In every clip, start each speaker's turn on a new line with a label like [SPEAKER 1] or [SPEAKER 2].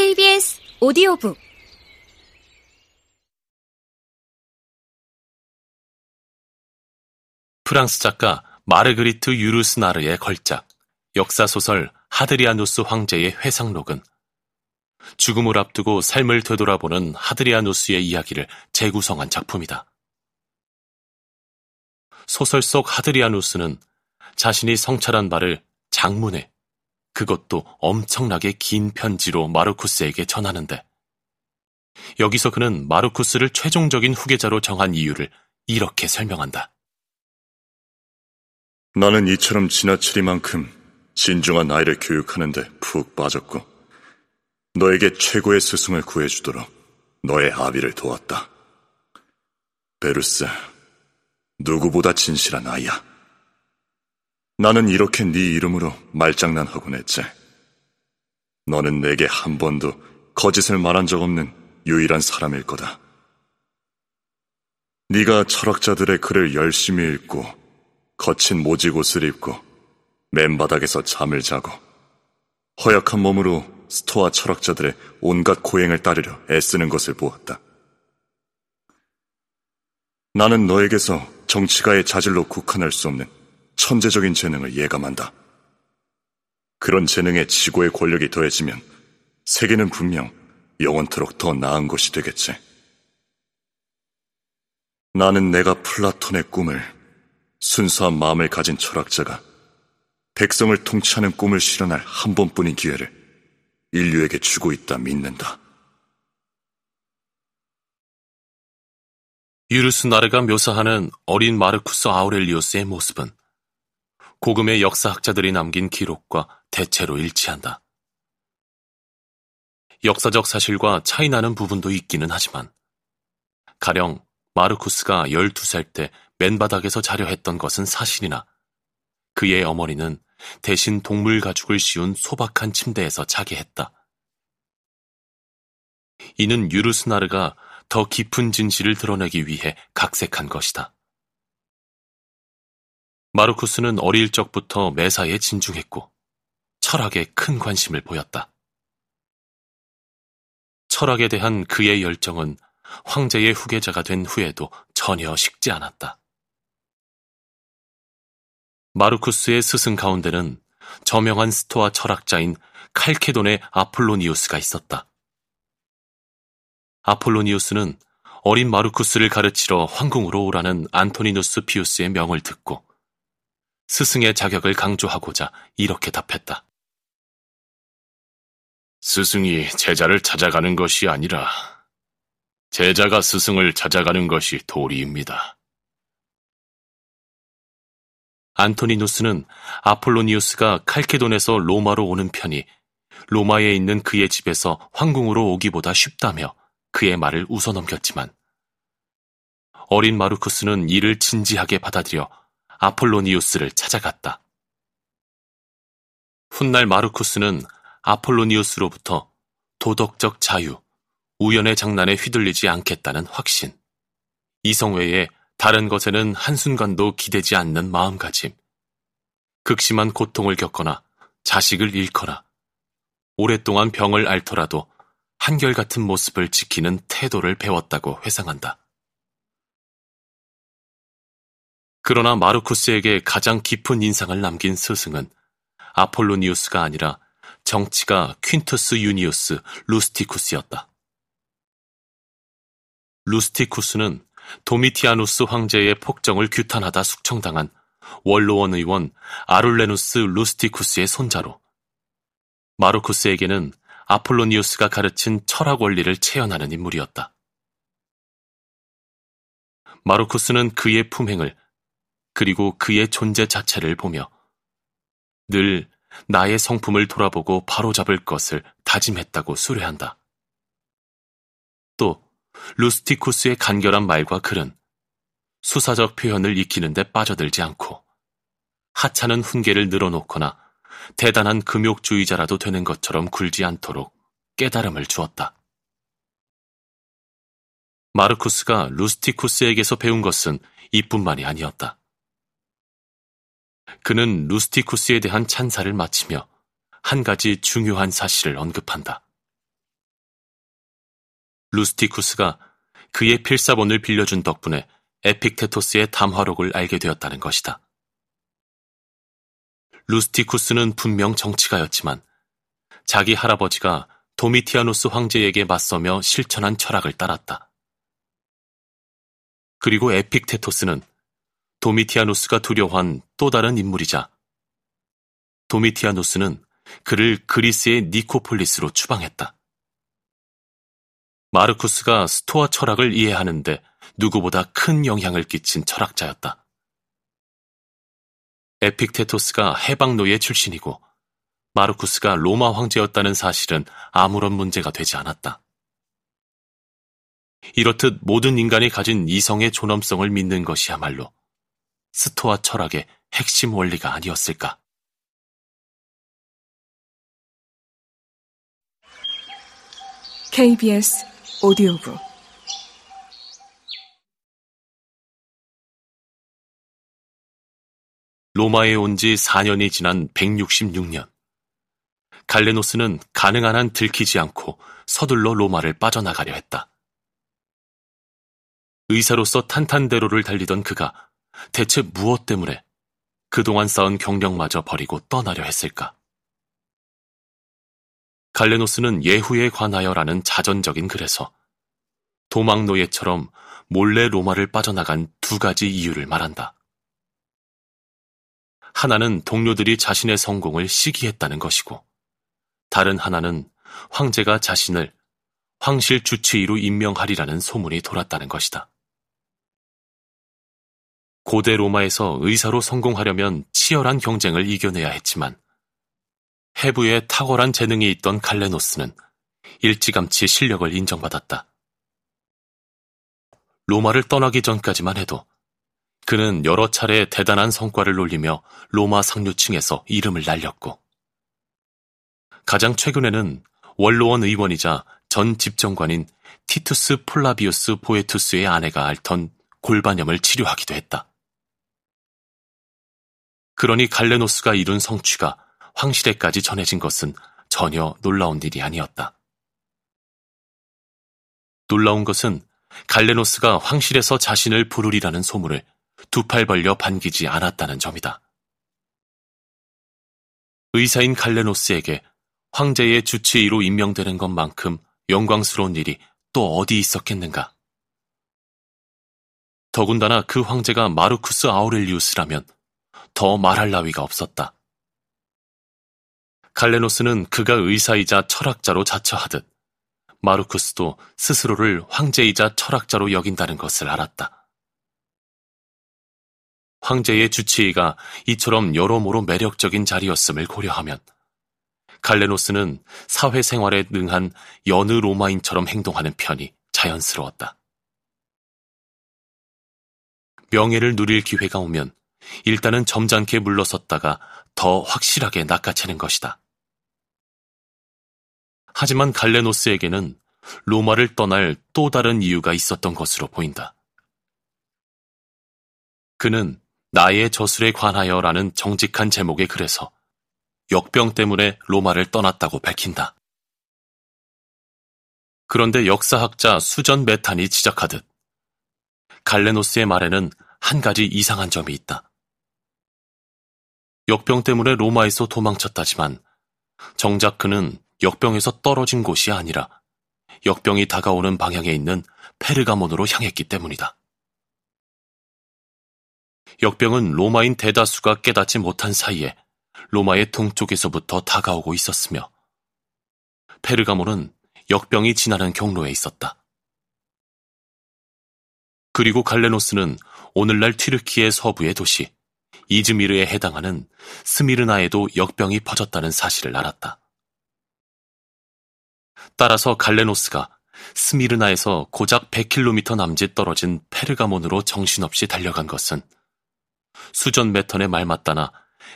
[SPEAKER 1] KBS 오디오북
[SPEAKER 2] 프랑스 작가 마르그리트 유르스나르의 걸작 역사소설 하드리아누스 황제의 회상록은 죽음을 앞두고 삶을 되돌아보는 하드리아누스의 이야기를 재구성한 작품이다. 소설 속 하드리아누스는 자신이 성찰한 바를 장문에 그것도 엄청나게 긴 편지로 마르쿠스에게 전하는데 여기서 그는 마르쿠스를 최종적인 후계자로 정한 이유를 이렇게 설명한다.
[SPEAKER 3] 나는 이처럼 지나치리만큼 진중한 아이를 교육하는데 푹 빠졌고 너에게 최고의 스승을 구해주도록 너의 아비를 도왔다. 베르스, 누구보다 진실한 아이야. 나는 이렇게 네 이름으로 말장난하곤 했지. 너는 내게 한 번도 거짓을 말한 적 없는 유일한 사람일 거다. 네가 철학자들의 글을 열심히 읽고 거친 모지옷을 입고 맨바닥에서 잠을 자고 허약한 몸으로 스토아 철학자들의 온갖 고행을 따르려 애쓰는 것을 보았다. 나는 너에게서 정치가의 자질로 국한할 수 없는 천재적인 재능을 예감한다. 그런 재능에 지고의 권력이 더해지면 세계는 분명 영원토록 더 나은 것이 되겠지. 나는 내가 플라톤의 꿈을 순수한 마음을 가진 철학자가 백성을 통치하는 꿈을 실현할 한 번뿐인 기회를 인류에게 주고 있다 믿는다.
[SPEAKER 2] 유르스 나르가 묘사하는 어린 마르쿠스 아우렐리우스의 모습은 고금의 역사학자들이 남긴 기록과 대체로 일치한다. 역사적 사실과 차이나는 부분도 있기는 하지만 가령 마르쿠스가 12살 때 맨바닥에서 자려 했던 것은 사실이나 그의 어머니는 대신 동물 가죽을 씌운 소박한 침대에서 자게 했다. 이는 유르스나르가 더 깊은 진실을 드러내기 위해 각색한 것이다. 마르쿠스는 어릴 적부터 매사에 진중했고 철학에 큰 관심을 보였다. 철학에 대한 그의 열정은 황제의 후계자가 된 후에도 전혀 식지 않았다. 마르쿠스의 스승 가운데는 저명한 스토아 철학자인 칼케돈의 아폴로니우스가 있었다. 아폴로니우스는 어린 마르쿠스를 가르치러 황궁으로 오라는 안토니누스 피우스의 명을 듣고 스승의 자격을 강조하고자 이렇게 답했다. 스승이 제자를 찾아가는 것이 아니라 제자가 스승을 찾아가는 것이 도리입니다. 안토니누스는 아폴로니우스가 칼케돈에서 로마로 오는 편이 로마에 있는 그의 집에서 황궁으로 오기보다 쉽다며 그의 말을 웃어넘겼지만 어린 마르쿠스는 이를 진지하게 받아들여 아폴로니우스를 찾아갔다. 훗날 마르쿠스는 아폴로니우스로부터 도덕적 자유, 우연의 장난에 휘둘리지 않겠다는 확신, 이성 외에 다른 것에는 한순간도 기대지 않는 마음가짐, 극심한 고통을 겪거나 자식을 잃거나 오랫동안 병을 앓더라도 한결같은 모습을 지키는 태도를 배웠다고 회상한다. 그러나 마르쿠스에게 가장 깊은 인상을 남긴 스승은 아폴로니우스가 아니라 정치가 퀸투스 유니우스 루스티쿠스였다. 루스티쿠스는 도미티아누스 황제의 폭정을 규탄하다 숙청당한 원로원 의원 아룰레누스 루스티쿠스의 손자로 마르쿠스에게는 아폴로니우스가 가르친 철학 원리를 체현하는 인물이었다. 마르쿠스는 그의 품행을 그리고 그의 존재 자체를 보며 늘 나의 성품을 돌아보고 바로잡을 것을 다짐했다고 수뢰한다. 또 루스티쿠스의 간결한 말과 글은 수사적 표현을 익히는데 빠져들지 않고 하찮은 훈계를 늘어놓거나 대단한 금욕주의자라도 되는 것처럼 굴지 않도록 깨달음을 주었다. 마르쿠스가 루스티쿠스에게서 배운 것은 이뿐만이 아니었다. 그는 루스티쿠스에 대한 찬사를 마치며 한 가지 중요한 사실을 언급한다. 루스티쿠스가 그의 필사본을 빌려준 덕분에 에픽테토스의 담화록을 알게 되었다는 것이다. 루스티쿠스는 분명 정치가였지만 자기 할아버지가 도미티아누스 황제에게 맞서며 실천한 철학을 따랐다. 그리고 에픽테토스는 도미티아누스가 두려워한 또 다른 인물이자 도미티아누스는 그를 그리스의 니코폴리스로 추방했다. 마르쿠스가 스토아 철학을 이해하는데 누구보다 큰 영향을 끼친 철학자였다. 에픽테토스가 해방노예 출신이고 마르쿠스가 로마 황제였다는 사실은 아무런 문제가 되지 않았다. 이렇듯 모든 인간이 가진 이성의 존엄성을 믿는 것이야말로 스토아 철학의 핵심 원리가 아니었을까.
[SPEAKER 1] KBS 오디오북
[SPEAKER 2] 로마에 온 지 4년이 지난 166년. 갈레노스는 가능한 한 들키지 않고 서둘러 로마를 빠져나가려 했다. 의사로서 탄탄대로를 달리던 그가 대체 무엇 때문에 그동안 쌓은 경력마저 버리고 떠나려 했을까? 갈레노스는 예후에 관하여라는 자전적인 글에서 도망노예처럼 몰래 로마를 빠져나간 두 가지 이유를 말한다. 하나는 동료들이 자신의 성공을 시기했다는 것이고, 다른 하나는 황제가 자신을 황실 주치의로 임명하리라는 소문이 돌았다는 것이다. 고대 로마에서 의사로 성공하려면 치열한 경쟁을 이겨내야 했지만 해부에 탁월한 재능이 있던 갈레노스는 일찌감치 실력을 인정받았다. 로마를 떠나기 전까지만 해도 그는 여러 차례 대단한 성과를 올리며 로마 상류층에서 이름을 날렸고 가장 최근에는 원로원 의원이자 전 집정관인 티투스 폴라비우스 보에투스의 아내가 앓던 골반염을 치료하기도 했다. 그러니 갈레노스가 이룬 성취가 황실에까지 전해진 것은 전혀 놀라운 일이 아니었다. 놀라운 것은 갈레노스가 황실에서 자신을 부르리라는 소문을 두 팔 벌려 반기지 않았다는 점이다. 의사인 갈레노스에게 황제의 주치의로 임명되는 것만큼 영광스러운 일이 또 어디 있었겠는가? 더군다나 그 황제가 마르쿠스 아우렐리우스라면 더 말할 나위가 없었다. 갈레노스는 그가 의사이자 철학자로 자처하듯 마르쿠스도 스스로를 황제이자 철학자로 여긴다는 것을 알았다. 황제의 주치의가 이처럼 여러모로 매력적인 자리였음을 고려하면 갈레노스는 사회생활에 능한 여느 로마인처럼 행동하는 편이 자연스러웠다. 명예를 누릴 기회가 오면 일단은 점잖게 물러섰다가 더 확실하게 낚아채는 것이다. 하지만 갈레노스에게는 로마를 떠날 또 다른 이유가 있었던 것으로 보인다. 그는 나의 저술에 관하여 라는 정직한 제목의 글에서 역병 때문에 로마를 떠났다고 밝힌다. 그런데 역사학자 수전 메탄이 지적하듯 갈레노스의 말에는 한 가지 이상한 점이 있다. 역병 때문에 로마에서 도망쳤다지만 정작 그는 역병에서 떨어진 곳이 아니라 역병이 다가오는 방향에 있는 페르가몬으로 향했기 때문이다. 역병은 로마인 대다수가 깨닫지 못한 사이에 로마의 동쪽에서부터 다가오고 있었으며 페르가몬은 역병이 지나는 경로에 있었다. 그리고 갈레노스는 오늘날 튀르키의 서부의 도시 이즈미르에 해당하는 스미르나에도 역병이 퍼졌다는 사실을 알았다. 따라서 갈레노스가 스미르나에서 고작 100km 남짓 떨어진 페르가몬으로 정신없이 달려간 것은 수전 메턴의 말 맞다나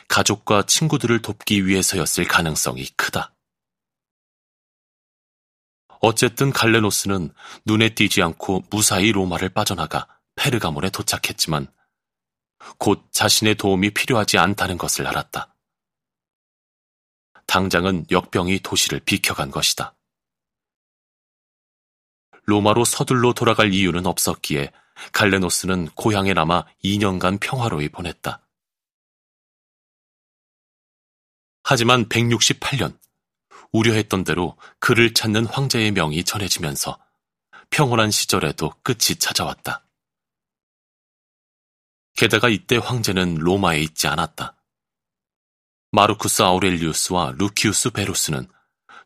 [SPEAKER 2] 가족과 친구들을 돕기 위해서였을 가능성이 크다. 어쨌든 갈레노스는 눈에 띄지 않고 무사히 로마를 빠져나가 페르가몬에 도착했지만 곧 자신의 도움이 필요하지 않다는 것을 알았다. 당장은 역병이 도시를 비켜간 것이다. 로마로 서둘러 돌아갈 이유는 없었기에 갈레노스는 고향에 남아 2년간 평화로이 보냈다. 하지만 168년 우려했던 대로 그를 찾는 황제의 명이 전해지면서 평온한 시절에도 끝이 찾아왔다. 게다가 이때 황제는 로마에 있지 않았다. 마르쿠스 아우렐리우스와 루키우스 베루스는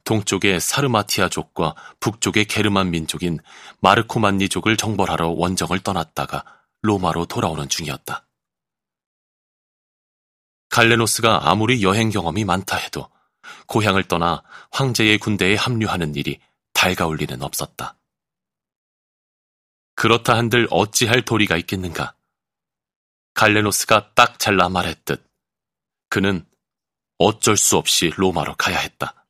[SPEAKER 2] 동쪽의 사르마티아족과 북쪽의 게르만 민족인 마르코만니족을 정벌하러 원정을 떠났다가 로마로 돌아오는 중이었다. 갈레노스가 아무리 여행 경험이 많다 해도 고향을 떠나 황제의 군대에 합류하는 일이 달가울 리는 없었다. 그렇다 한들 어찌할 도리가 있겠는가? 갈레노스가 딱 잘라 말했듯 그는 어쩔 수 없이 로마로 가야 했다.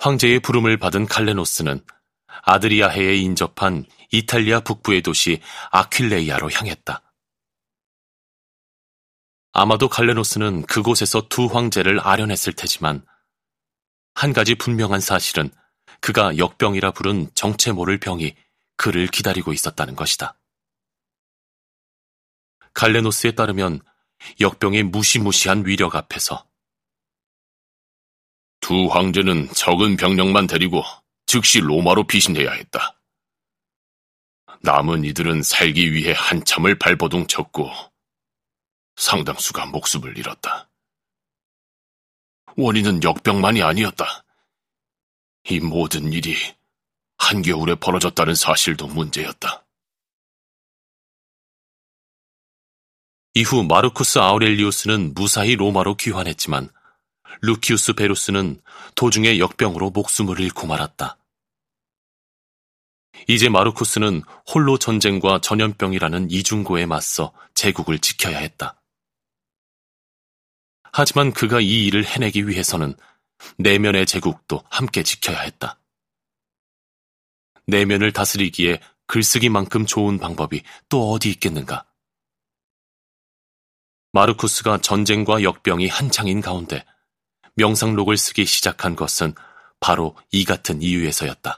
[SPEAKER 2] 황제의 부름을 받은 칼레노스는 아드리아해에 인접한 이탈리아 북부의 도시 아퀼레이아로 향했다. 아마도 칼레노스는 그곳에서 두 황제를 아련했을 테지만 한 가지 분명한 사실은 그가 역병이라 부른 정체 모를 병이 그를 기다리고 있었다는 것이다. 갈레노스에 따르면 역병의 무시무시한 위력 앞에서
[SPEAKER 1] 두 황제는 적은 병력만 데리고 즉시 로마로 피신해야 했다. 남은 이들은 살기 위해 한참을 발버둥 쳤고 상당수가 목숨을 잃었다. 원인은 역병만이 아니었다. 이 모든 일이 한겨울에 벌어졌다는 사실도 문제였다.
[SPEAKER 2] 이후 마르쿠스 아우렐리우스는 무사히 로마로 귀환했지만 루키우스 베루스는 도중에 역병으로 목숨을 잃고 말았다. 이제 마르쿠스는 홀로 전쟁과 전염병이라는 이중고에 맞서 제국을 지켜야 했다. 하지만 그가 이 일을 해내기 위해서는 내면의 제국도 함께 지켜야 했다. 내면을 다스리기에 글쓰기만큼 좋은 방법이 또 어디 있겠는가? 마르쿠스가 전쟁과 역병이 한창인 가운데 명상록을 쓰기 시작한 것은 바로 이 같은 이유에서였다.